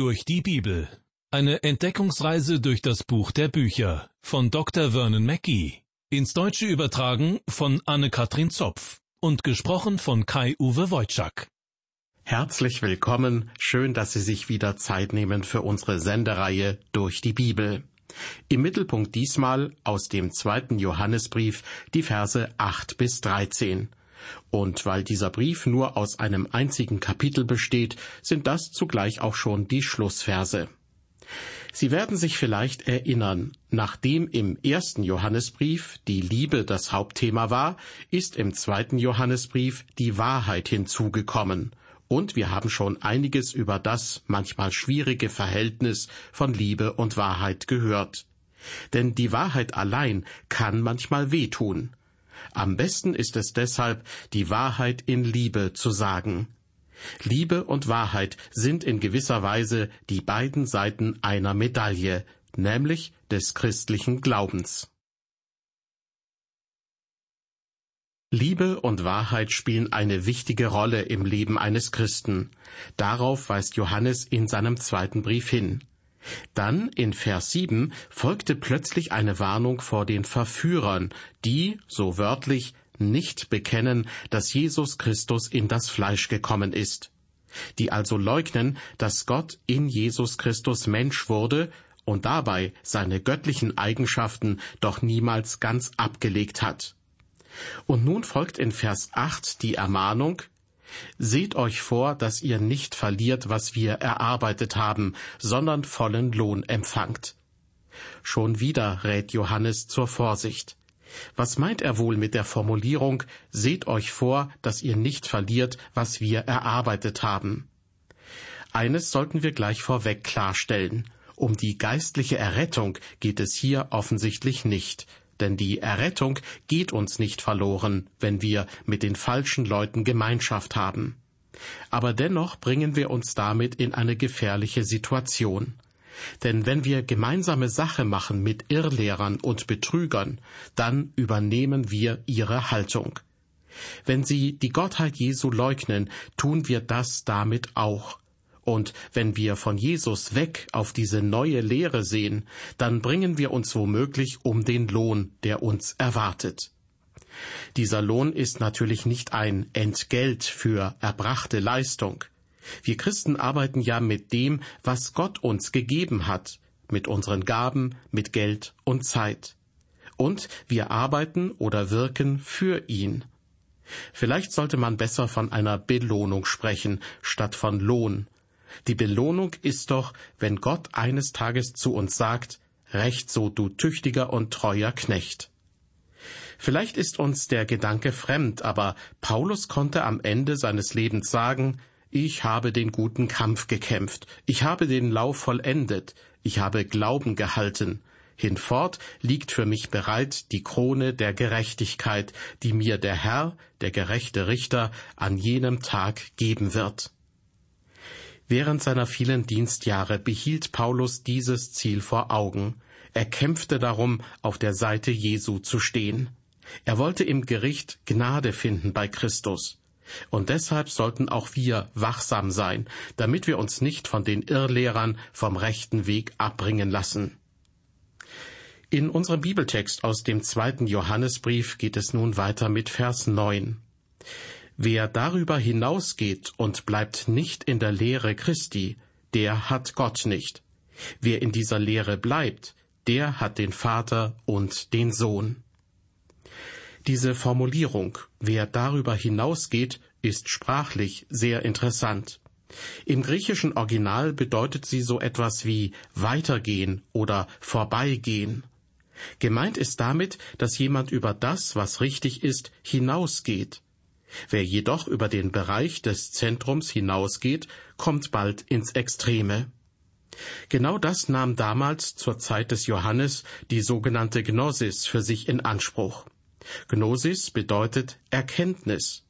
Durch die Bibel. Eine Entdeckungsreise durch das Buch der Bücher von Dr. Vernon Mackey. Ins Deutsche übertragen von Anne-Katrin Zopf und gesprochen von Kai-Uwe Wojczak. Herzlich willkommen, schön, dass Sie sich wieder Zeit nehmen für unsere Sendereihe durch die Bibel. Im Mittelpunkt diesmal aus dem zweiten Johannesbrief die Verse 8 bis 13. Und weil dieser Brief nur aus einem einzigen Kapitel besteht, sind das zugleich auch schon die Schlussverse. Sie werden sich vielleicht erinnern, nachdem im ersten Johannesbrief die Liebe das Hauptthema war, ist im zweiten Johannesbrief die Wahrheit hinzugekommen. Und wir haben schon einiges über das manchmal schwierige Verhältnis von Liebe und Wahrheit gehört. Denn die Wahrheit allein kann manchmal wehtun. Am besten ist es deshalb, die Wahrheit in Liebe zu sagen. Liebe und Wahrheit sind in gewisser Weise die beiden Seiten einer Medaille, nämlich des christlichen Glaubens. Liebe und Wahrheit spielen eine wichtige Rolle im Leben eines Christen. Darauf weist Johannes in seinem zweiten Brief hin. Dann in Vers 7 folgte plötzlich eine Warnung vor den Verführern, die, so wörtlich, nicht bekennen, dass Jesus Christus in das Fleisch gekommen ist, die also leugnen, dass Gott in Jesus Christus Mensch wurde und dabei seine göttlichen Eigenschaften doch niemals ganz abgelegt hat. Und nun folgt in Vers 8 die Ermahnung, Seht euch vor, dass ihr nicht verliert, was wir erarbeitet haben, sondern vollen Lohn empfangt. Schon wieder rät Johannes zur Vorsicht. Was meint er wohl mit der Formulierung Seht euch vor, dass ihr nicht verliert, was wir erarbeitet haben? Eines sollten wir gleich vorweg klarstellen. Um die geistliche Errettung geht es hier offensichtlich nicht, denn die Errettung geht uns nicht verloren, wenn wir mit den falschen Leuten Gemeinschaft haben. Aber dennoch bringen wir uns damit in eine gefährliche Situation. Denn wenn wir gemeinsame Sache machen mit Irrlehrern und Betrügern, dann übernehmen wir ihre Haltung. Wenn sie die Gottheit Jesu leugnen, tun wir das damit auch. Und wenn wir von Jesus weg auf diese neue Lehre sehen, dann bringen wir uns womöglich um den Lohn, der uns erwartet. Dieser Lohn ist natürlich nicht ein Entgelt für erbrachte Leistung. Wir Christen arbeiten ja mit dem, was Gott uns gegeben hat, mit unseren Gaben, mit Geld und Zeit. Und wir arbeiten oder wirken für ihn. Vielleicht sollte man besser von einer Belohnung sprechen, statt von Lohn, die Belohnung ist doch, wenn Gott eines Tages zu uns sagt, Recht so, du tüchtiger und treuer Knecht. Vielleicht ist uns der Gedanke fremd, aber Paulus konnte am Ende seines Lebens sagen, ich habe den guten Kampf gekämpft, ich habe den Lauf vollendet, ich habe Glauben gehalten, hinfort liegt für mich bereit die Krone der Gerechtigkeit, die mir der Herr, der gerechte Richter, an jenem Tag geben wird. Während seiner vielen Dienstjahre behielt Paulus dieses Ziel vor Augen. Er kämpfte darum, auf der Seite Jesu zu stehen. Er wollte im Gericht Gnade finden bei Christus. Und deshalb sollten auch wir wachsam sein, damit wir uns nicht von den Irrlehrern vom rechten Weg abbringen lassen. In unserem Bibeltext aus dem zweiten Johannesbrief geht es nun weiter mit Vers 9. Wer darüber hinausgeht und bleibt nicht in der Lehre Christi, der hat Gott nicht. Wer in dieser Lehre bleibt, der hat den Vater und den Sohn. Diese Formulierung, wer darüber hinausgeht, ist sprachlich sehr interessant. Im griechischen Original bedeutet sie so etwas wie weitergehen oder vorbeigehen. Gemeint ist damit, dass jemand über das, was richtig ist, hinausgeht, Wer jedoch über den Bereich des Zentrums hinausgeht, kommt bald ins Extreme. Genau das nahm damals zur Zeit des Johannes die sogenannte Gnosis für sich in Anspruch. Gnosis bedeutet Erkenntnis.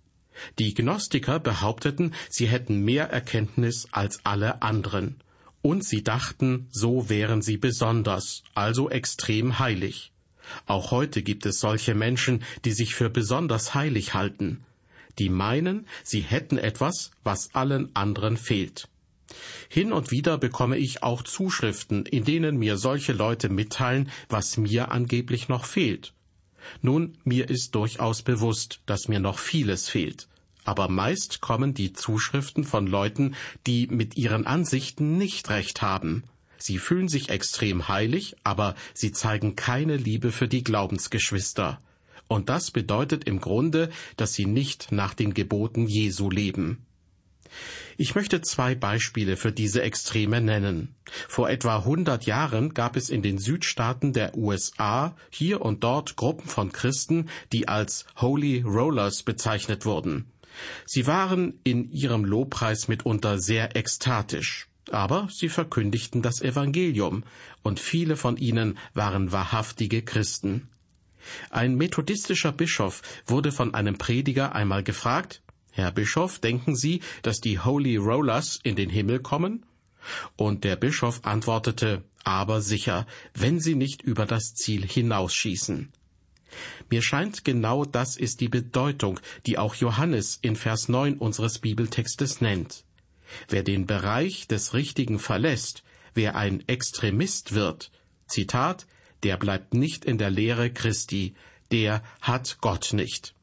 Die Gnostiker behaupteten, sie hätten mehr Erkenntnis als alle anderen. Und sie dachten, so wären sie besonders, also extrem heilig. Auch heute gibt es solche Menschen, die sich für besonders heilig halten die meinen, sie hätten etwas, was allen anderen fehlt. Hin und wieder bekomme ich auch Zuschriften, in denen mir solche Leute mitteilen, was mir angeblich noch fehlt. Nun, mir ist durchaus bewusst, dass mir noch vieles fehlt. Aber meist kommen die Zuschriften von Leuten, die mit ihren Ansichten nicht recht haben. Sie fühlen sich extrem heilig, aber sie zeigen keine Liebe für die Glaubensgeschwister. Und das bedeutet im Grunde, dass sie nicht nach den Geboten Jesu leben. Ich möchte zwei Beispiele für diese Extreme nennen. Vor etwa 100 Jahren gab es in den Südstaaten der USA hier und dort Gruppen von Christen, die als Holy Rollers bezeichnet wurden. Sie waren in ihrem Lobpreis mitunter sehr ekstatisch, aber sie verkündigten das Evangelium, und viele von ihnen waren wahrhaftige Christen. Ein methodistischer Bischof wurde von einem Prediger einmal gefragt, Herr Bischof, denken Sie, dass die Holy Rollers in den Himmel kommen? Und der Bischof antwortete, aber sicher, wenn sie nicht über das Ziel hinausschießen. Mir scheint, genau das ist die Bedeutung, die auch Johannes in Vers 9 unseres Bibeltextes nennt. Wer den Bereich des Richtigen verlässt, wer ein Extremist wird, Zitat, der bleibt nicht in der Lehre Christi, der hat Gott nicht.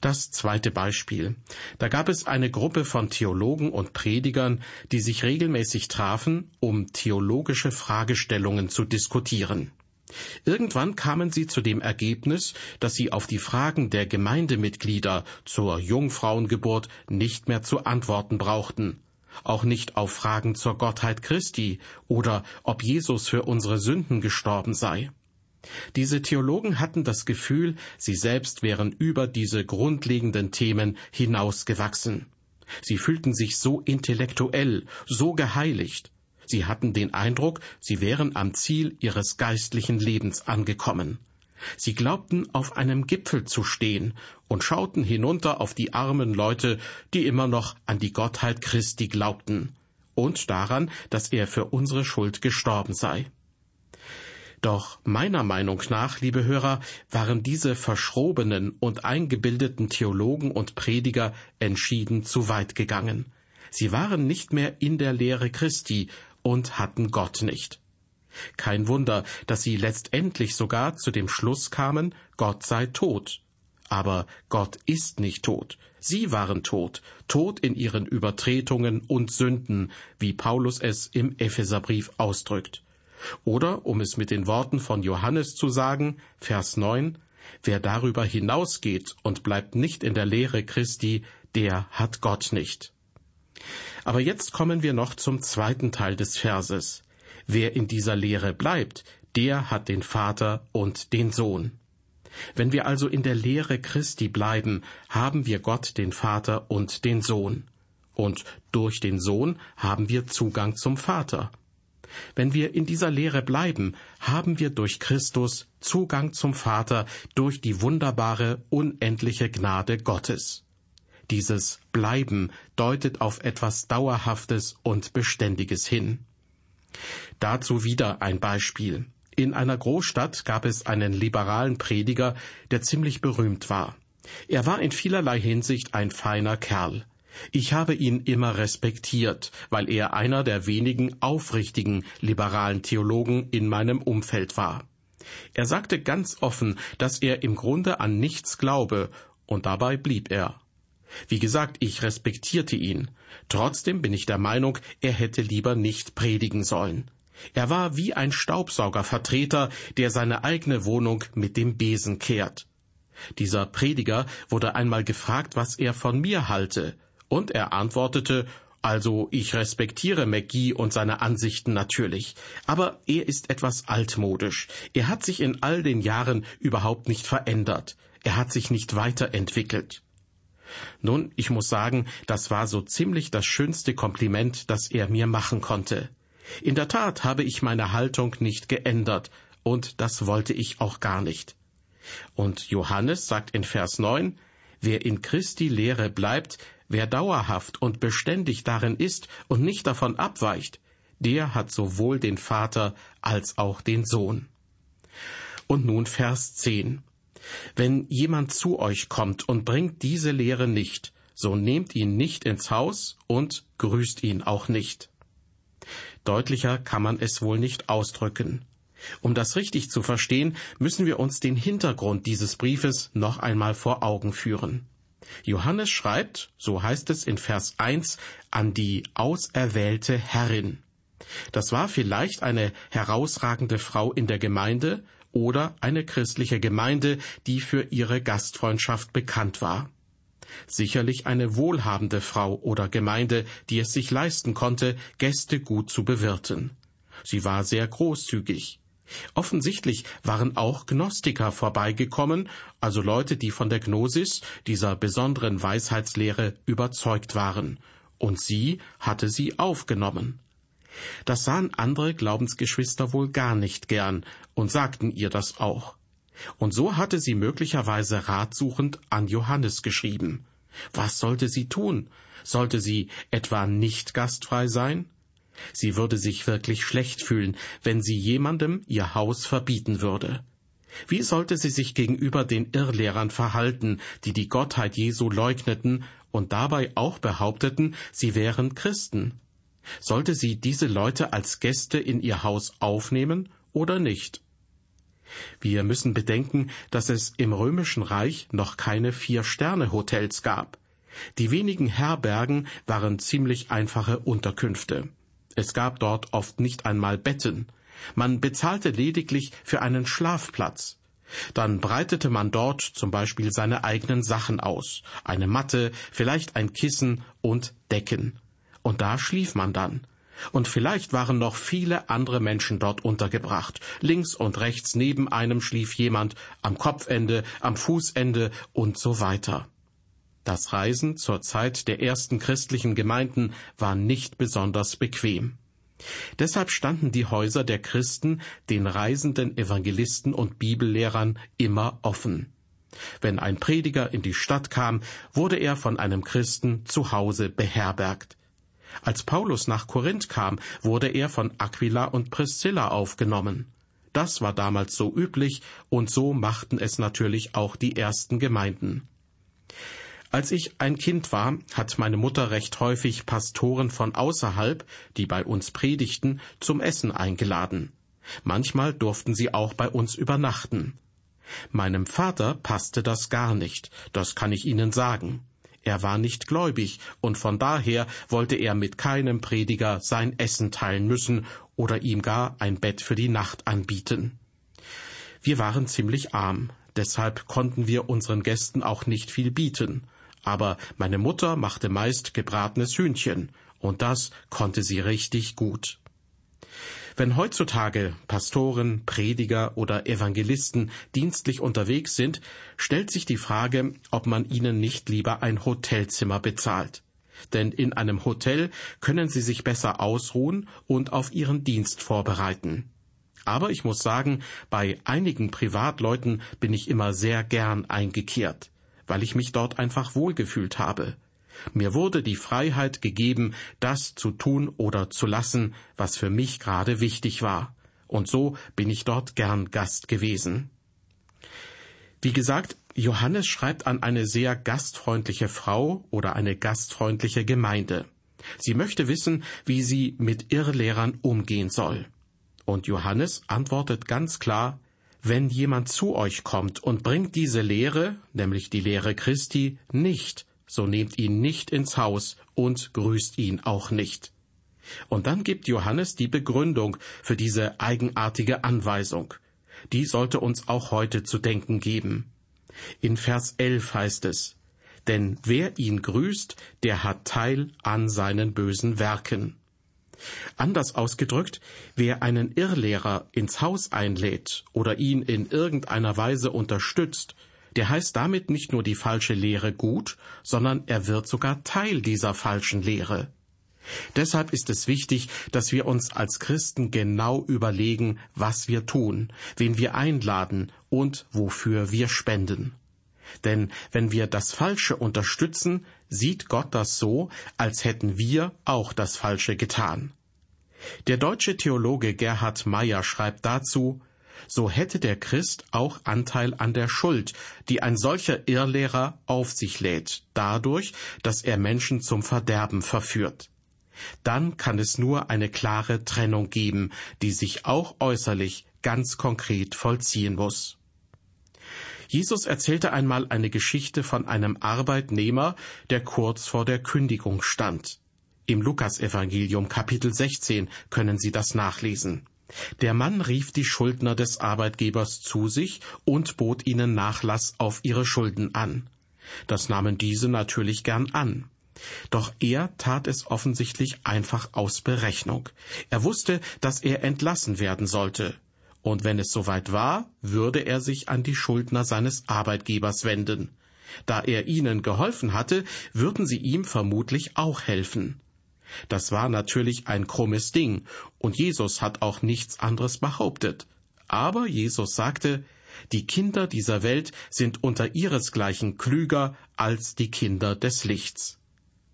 Das zweite Beispiel. Da gab es eine Gruppe von Theologen und Predigern, die sich regelmäßig trafen, um theologische Fragestellungen zu diskutieren. Irgendwann kamen sie zu dem Ergebnis, dass sie auf die Fragen der Gemeindemitglieder zur Jungfrauengeburt nicht mehr zu antworten brauchten, auch nicht auf Fragen zur Gottheit Christi oder ob Jesus für unsere Sünden gestorben sei. Diese Theologen hatten das Gefühl, sie selbst wären über diese grundlegenden Themen hinausgewachsen. Sie fühlten sich so intellektuell, so geheiligt. Sie hatten den Eindruck, sie wären am Ziel ihres geistlichen Lebens angekommen. Sie glaubten, auf einem Gipfel zu stehen und schauten hinunter auf die armen Leute, die immer noch an die Gottheit Christi glaubten und daran, dass er für unsere Schuld gestorben sei. Doch meiner Meinung nach, liebe Hörer, waren diese verschrobenen und eingebildeten Theologen und Prediger entschieden zu weit gegangen. Sie waren nicht mehr in der Lehre Christi und hatten Gott nicht. Kein Wunder, dass sie letztendlich sogar zu dem Schluss kamen, Gott sei tot. Aber Gott ist nicht tot. Sie waren tot, tot in ihren Übertretungen und Sünden, wie Paulus es im Epheserbrief ausdrückt. Oder, um es mit den Worten von Johannes zu sagen, Vers 9, Wer darüber hinausgeht und bleibt nicht in der Lehre Christi, der hat Gott nicht. Aber jetzt kommen wir noch zum zweiten Teil des Verses. Wer in dieser Lehre bleibt, der hat den Vater und den Sohn. Wenn wir also in der Lehre Christi bleiben, haben wir Gott den Vater und den Sohn. Und durch den Sohn haben wir Zugang zum Vater. Wenn wir in dieser Lehre bleiben, haben wir durch Christus Zugang zum Vater durch die wunderbare, unendliche Gnade Gottes. Dieses Bleiben deutet auf etwas Dauerhaftes und Beständiges hin. Dazu wieder ein Beispiel. In einer Großstadt gab es einen liberalen Prediger, der ziemlich berühmt war. Er war in vielerlei Hinsicht ein feiner Kerl. Ich habe ihn immer respektiert, weil er einer der wenigen aufrichtigen liberalen Theologen in meinem Umfeld war. Er sagte ganz offen, dass er im Grunde an nichts glaube, und dabei blieb er. Wie gesagt, ich respektierte ihn. Trotzdem bin ich der Meinung, er hätte lieber nicht predigen sollen. Er war wie ein Staubsaugervertreter, der seine eigene Wohnung mit dem Besen kehrt. Dieser Prediger wurde einmal gefragt, was er von mir halte, und er antwortete, also ich respektiere McGee und seine Ansichten natürlich, aber er ist etwas altmodisch. Er hat sich in all den Jahren überhaupt nicht verändert. Er hat sich nicht weiterentwickelt. Nun, ich muss sagen, das war so ziemlich das schönste Kompliment, das er mir machen konnte. In der Tat habe ich meine Haltung nicht geändert, und das wollte ich auch gar nicht. Und Johannes sagt in Vers 9, Wer in Christi Lehre bleibt, wer dauerhaft und beständig darin ist und nicht davon abweicht, der hat sowohl den Vater als auch den Sohn. Und nun Vers 10. Wenn jemand zu euch kommt und bringt diese Lehre nicht, so nehmt ihn nicht ins Haus und grüßt ihn auch nicht. Deutlicher kann man es wohl nicht ausdrücken. Um das richtig zu verstehen, müssen wir uns den Hintergrund dieses Briefes noch einmal vor Augen führen. Johannes schreibt, so heißt es in Vers 1, an die auserwählte Herrin. Das war vielleicht eine herausragende Frau in der Gemeinde oder eine christliche Gemeinde, die für ihre Gastfreundschaft bekannt war. Sicherlich eine wohlhabende Frau oder Gemeinde, die es sich leisten konnte, Gäste gut zu bewirten. Sie war sehr großzügig. Offensichtlich waren auch Gnostiker vorbeigekommen, also Leute, die von der Gnosis, dieser besonderen Weisheitslehre, überzeugt waren. Und sie hatte sie aufgenommen. Das sahen andere Glaubensgeschwister wohl gar nicht gern und sagten ihr das auch. Und so hatte sie möglicherweise ratsuchend an Johannes geschrieben. Was sollte sie tun? Sollte sie etwa nicht gastfrei sein? Sie würde sich wirklich schlecht fühlen, wenn sie jemandem ihr Haus verbieten würde. Wie sollte sie sich gegenüber den Irrlehrern verhalten, die die Gottheit Jesu leugneten und dabei auch behaupteten, sie wären Christen? Sollte sie diese Leute als Gäste in ihr Haus aufnehmen oder nicht? Wir müssen bedenken, dass es im römischen Reich noch keine Vier-Sterne-Hotels gab. Die wenigen Herbergen waren ziemlich einfache Unterkünfte. Es gab dort oft nicht einmal Betten. Man bezahlte lediglich für einen Schlafplatz. Dann breitete man dort zum Beispiel seine eigenen Sachen aus, eine Matte, vielleicht ein Kissen und Decken. Und da schlief man dann. Und vielleicht waren noch viele andere Menschen dort untergebracht. Links und rechts neben einem schlief jemand, am Kopfende, am Fußende und so weiter. Das Reisen zur Zeit der ersten christlichen Gemeinden war nicht besonders bequem. Deshalb standen die Häuser der Christen den reisenden Evangelisten und Bibellehrern immer offen. Wenn ein Prediger in die Stadt kam, wurde er von einem Christen zu Hause beherbergt. Als Paulus nach Korinth kam, wurde er von Aquila und Priscilla aufgenommen. Das war damals so üblich, und so machten es natürlich auch die ersten Gemeinden. Als ich ein Kind war, hat meine Mutter recht häufig Pastoren von außerhalb, die bei uns predigten, zum Essen eingeladen. Manchmal durften sie auch bei uns übernachten. Meinem Vater passte das gar nicht, das kann ich Ihnen sagen. Er war nicht gläubig, und von daher wollte er mit keinem Prediger sein Essen teilen müssen oder ihm gar ein Bett für die Nacht anbieten. Wir waren ziemlich arm, deshalb konnten wir unseren Gästen auch nicht viel bieten, aber meine Mutter machte meist gebratenes Hühnchen, und das konnte sie richtig gut. Wenn heutzutage Pastoren, Prediger oder Evangelisten dienstlich unterwegs sind, stellt sich die Frage, ob man ihnen nicht lieber ein Hotelzimmer bezahlt. Denn in einem Hotel können sie sich besser ausruhen und auf ihren Dienst vorbereiten. Aber ich muss sagen, bei einigen Privatleuten bin ich immer sehr gern eingekehrt, weil ich mich dort einfach wohlgefühlt habe. Mir wurde die Freiheit gegeben, das zu tun oder zu lassen, was für mich gerade wichtig war. Und so bin ich dort gern Gast gewesen. Wie gesagt, Johannes schreibt an eine sehr gastfreundliche Frau oder eine gastfreundliche Gemeinde. Sie möchte wissen, wie sie mit Irrlehrern umgehen soll. Und Johannes antwortet ganz klar, wenn jemand zu euch kommt und bringt diese Lehre, nämlich die Lehre Christi, nicht, so nehmt ihn nicht ins Haus und grüßt ihn auch nicht. Und dann gibt Johannes die Begründung für diese eigenartige Anweisung. Die sollte uns auch heute zu denken geben. In Vers 11 heißt es, denn wer ihn grüßt, der hat Teil an seinen bösen Werken. Anders ausgedrückt, wer einen Irrlehrer ins Haus einlädt oder ihn in irgendeiner Weise unterstützt, der heißt damit nicht nur die falsche Lehre gut, sondern er wird sogar Teil dieser falschen Lehre. Deshalb ist es wichtig, dass wir uns als Christen genau überlegen, was wir tun, wen wir einladen und wofür wir spenden. Denn wenn wir das Falsche unterstützen, sieht Gott das so, als hätten wir auch das Falsche getan. Der deutsche Theologe Gerhard Meyer schreibt dazu so hätte der Christ auch Anteil an der Schuld, die ein solcher Irrlehrer auf sich lädt, dadurch, dass er Menschen zum Verderben verführt. Dann kann es nur eine klare Trennung geben, die sich auch äußerlich ganz konkret vollziehen muss. Jesus erzählte einmal eine Geschichte von einem Arbeitnehmer, der kurz vor der Kündigung stand. Im Lukasevangelium Kapitel 16 können Sie das nachlesen. Der Mann rief die Schuldner des Arbeitgebers zu sich und bot ihnen Nachlass auf ihre Schulden an. Das nahmen diese natürlich gern an. Doch er tat es offensichtlich einfach aus Berechnung. Er wusste, dass er entlassen werden sollte und wenn es soweit war, würde er sich an die Schuldner seines Arbeitgebers wenden. Da er ihnen geholfen hatte, würden sie ihm vermutlich auch helfen. Das war natürlich ein krummes Ding, und Jesus hat auch nichts anderes behauptet. Aber Jesus sagte, die Kinder dieser Welt sind unter ihresgleichen klüger als die Kinder des Lichts.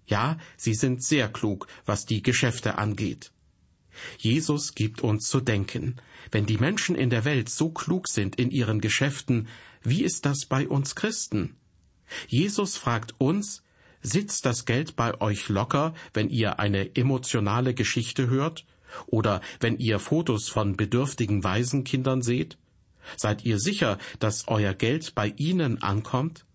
Ja, sie sind sehr klug, was die Geschäfte angeht. Jesus gibt uns zu denken. Wenn die Menschen in der Welt so klug sind in ihren Geschäften, wie ist das bei uns Christen? Jesus fragt uns, sitzt das Geld bei euch locker, wenn ihr eine emotionale Geschichte hört? Oder wenn ihr Fotos von bedürftigen Waisenkindern seht? Seid ihr sicher, dass euer Geld bei ihnen ankommt?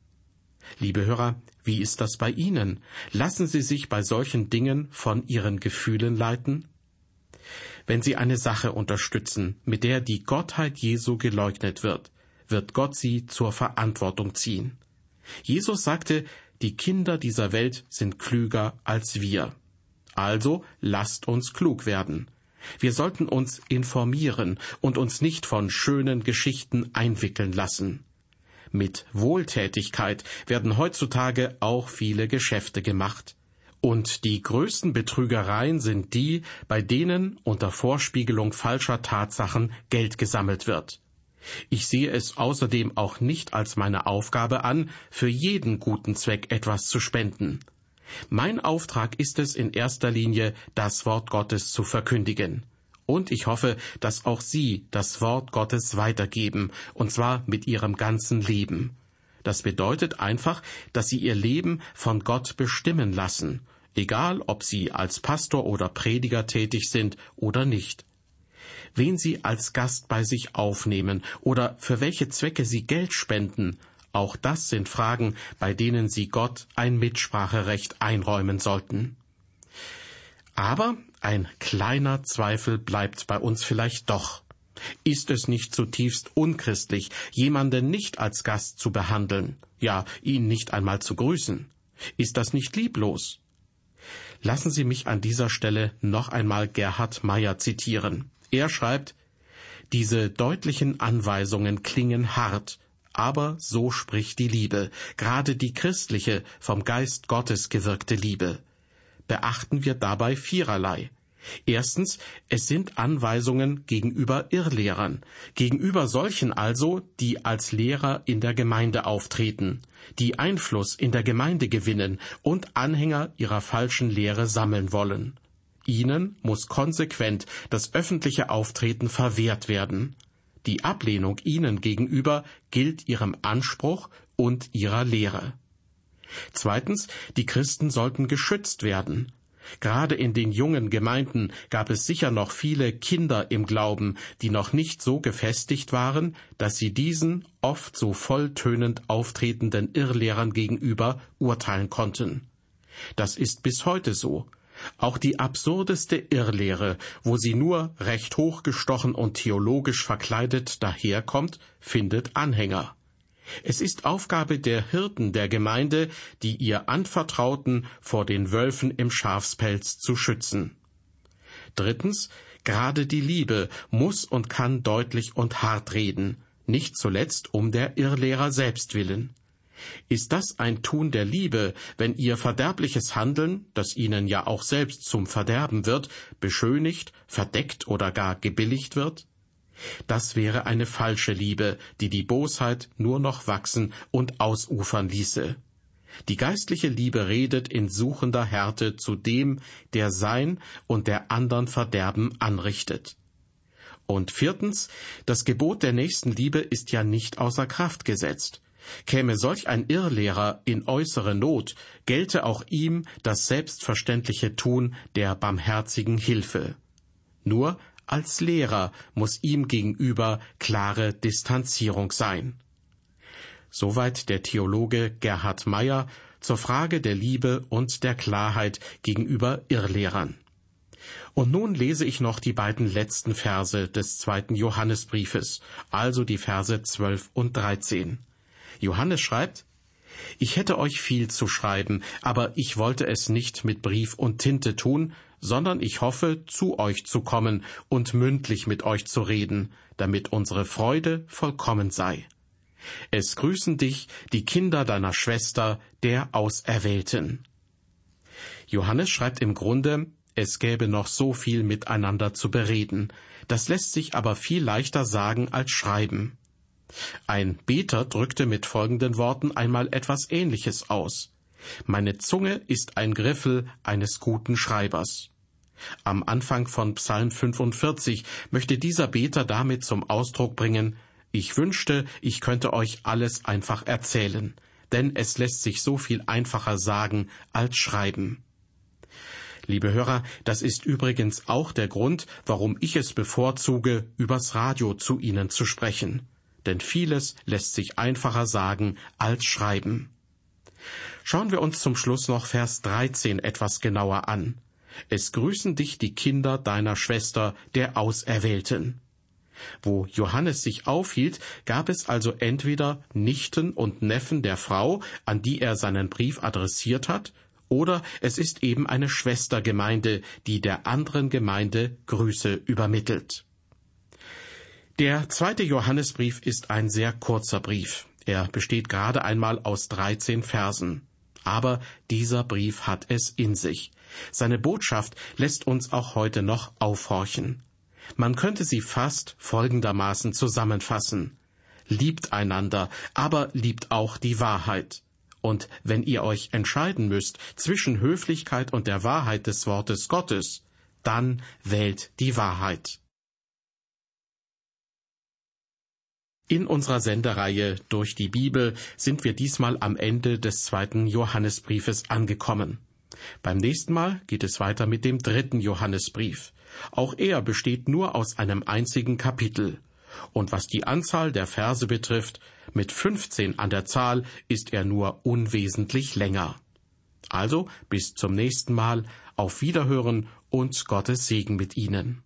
Liebe Hörer, wie ist das bei Ihnen? Lassen Sie sich bei solchen Dingen von Ihren Gefühlen leiten? Wenn Sie eine Sache unterstützen, mit der die Gottheit Jesu geleugnet wird, wird Gott Sie zur Verantwortung ziehen. Jesus sagte, die Kinder dieser Welt sind klüger als wir. Also lasst uns klug werden. Wir sollten uns informieren und uns nicht von schönen Geschichten einwickeln lassen. Mit Wohltätigkeit werden heutzutage auch viele Geschäfte gemacht. Und die größten Betrügereien sind die, bei denen unter Vorspiegelung falscher Tatsachen Geld gesammelt wird. Ich sehe es außerdem auch nicht als meine Aufgabe an, für jeden guten Zweck etwas zu spenden. Mein Auftrag ist es in erster Linie, das Wort Gottes zu verkündigen. Und ich hoffe, dass auch Sie das Wort Gottes weitergeben, und zwar mit Ihrem ganzen Leben. Das bedeutet einfach, dass Sie Ihr Leben von Gott bestimmen lassen egal ob sie als Pastor oder Prediger tätig sind oder nicht. Wen sie als Gast bei sich aufnehmen oder für welche Zwecke sie Geld spenden, auch das sind Fragen, bei denen sie Gott ein Mitspracherecht einräumen sollten. Aber ein kleiner Zweifel bleibt bei uns vielleicht doch. Ist es nicht zutiefst unchristlich, jemanden nicht als Gast zu behandeln, ja ihn nicht einmal zu grüßen? Ist das nicht lieblos? Lassen Sie mich an dieser Stelle noch einmal Gerhard Meyer zitieren. Er schreibt, diese deutlichen Anweisungen klingen hart, aber so spricht die Liebe, gerade die christliche, vom Geist Gottes gewirkte Liebe. Beachten wir dabei viererlei. Erstens, es sind Anweisungen gegenüber Irrlehrern, gegenüber solchen also, die als Lehrer in der Gemeinde auftreten, die Einfluss in der Gemeinde gewinnen und Anhänger ihrer falschen Lehre sammeln wollen. Ihnen muss konsequent das öffentliche Auftreten verwehrt werden. Die Ablehnung ihnen gegenüber gilt ihrem Anspruch und ihrer Lehre. Zweitens, die Christen sollten geschützt werden. Gerade in den jungen Gemeinden gab es sicher noch viele Kinder im Glauben, die noch nicht so gefestigt waren, dass sie diesen oft so volltönend auftretenden Irrlehrern gegenüber urteilen konnten. Das ist bis heute so. Auch die absurdeste Irrlehre, wo sie nur recht hochgestochen und theologisch verkleidet daherkommt, findet Anhänger. Es ist Aufgabe der Hirten der Gemeinde, die ihr Anvertrauten vor den Wölfen im Schafspelz zu schützen. Drittens, gerade die Liebe muss und kann deutlich und hart reden, nicht zuletzt um der Irrlehrer selbst willen. Ist das ein Tun der Liebe, wenn ihr verderbliches Handeln, das ihnen ja auch selbst zum Verderben wird, beschönigt, verdeckt oder gar gebilligt wird? Das wäre eine falsche Liebe, die die Bosheit nur noch wachsen und ausufern ließe. Die geistliche Liebe redet in suchender Härte zu dem, der sein und der andern Verderben anrichtet. Und viertens, das Gebot der Nächstenliebe ist ja nicht außer Kraft gesetzt. Käme solch ein Irrlehrer in äußere Not, gelte auch ihm das selbstverständliche Tun der barmherzigen Hilfe. Nur als Lehrer muss ihm gegenüber klare Distanzierung sein. Soweit der Theologe Gerhard Meyer zur Frage der Liebe und der Klarheit gegenüber Irrlehrern. Und nun lese ich noch die beiden letzten Verse des zweiten Johannesbriefes, also die Verse 12 und 13. Johannes schreibt, Ich hätte euch viel zu schreiben, aber ich wollte es nicht mit Brief und Tinte tun, sondern ich hoffe, zu euch zu kommen und mündlich mit euch zu reden, damit unsere Freude vollkommen sei. Es grüßen dich die Kinder deiner Schwester, der Auserwählten. Johannes schreibt im Grunde, es gäbe noch so viel miteinander zu bereden, das lässt sich aber viel leichter sagen als schreiben. Ein Beter drückte mit folgenden Worten einmal etwas Ähnliches aus. Meine Zunge ist ein Griffel eines guten Schreibers. Am Anfang von Psalm 45 möchte dieser Beter damit zum Ausdruck bringen, ich wünschte, ich könnte euch alles einfach erzählen, denn es lässt sich so viel einfacher sagen als schreiben. Liebe Hörer, das ist übrigens auch der Grund, warum ich es bevorzuge, übers Radio zu Ihnen zu sprechen denn vieles lässt sich einfacher sagen als schreiben. Schauen wir uns zum Schluss noch Vers 13 etwas genauer an. Es grüßen dich die Kinder deiner Schwester, der Auserwählten. Wo Johannes sich aufhielt, gab es also entweder Nichten und Neffen der Frau, an die er seinen Brief adressiert hat, oder es ist eben eine Schwestergemeinde, die der anderen Gemeinde Grüße übermittelt. Der zweite Johannesbrief ist ein sehr kurzer Brief. Er besteht gerade einmal aus 13 Versen. Aber dieser Brief hat es in sich. Seine Botschaft lässt uns auch heute noch aufhorchen. Man könnte sie fast folgendermaßen zusammenfassen. Liebt einander, aber liebt auch die Wahrheit. Und wenn ihr euch entscheiden müsst zwischen Höflichkeit und der Wahrheit des Wortes Gottes, dann wählt die Wahrheit. In unserer Sendereihe durch die Bibel sind wir diesmal am Ende des zweiten Johannesbriefes angekommen. Beim nächsten Mal geht es weiter mit dem dritten Johannesbrief. Auch er besteht nur aus einem einzigen Kapitel. Und was die Anzahl der Verse betrifft, mit 15 an der Zahl ist er nur unwesentlich länger. Also bis zum nächsten Mal, auf Wiederhören und Gottes Segen mit Ihnen.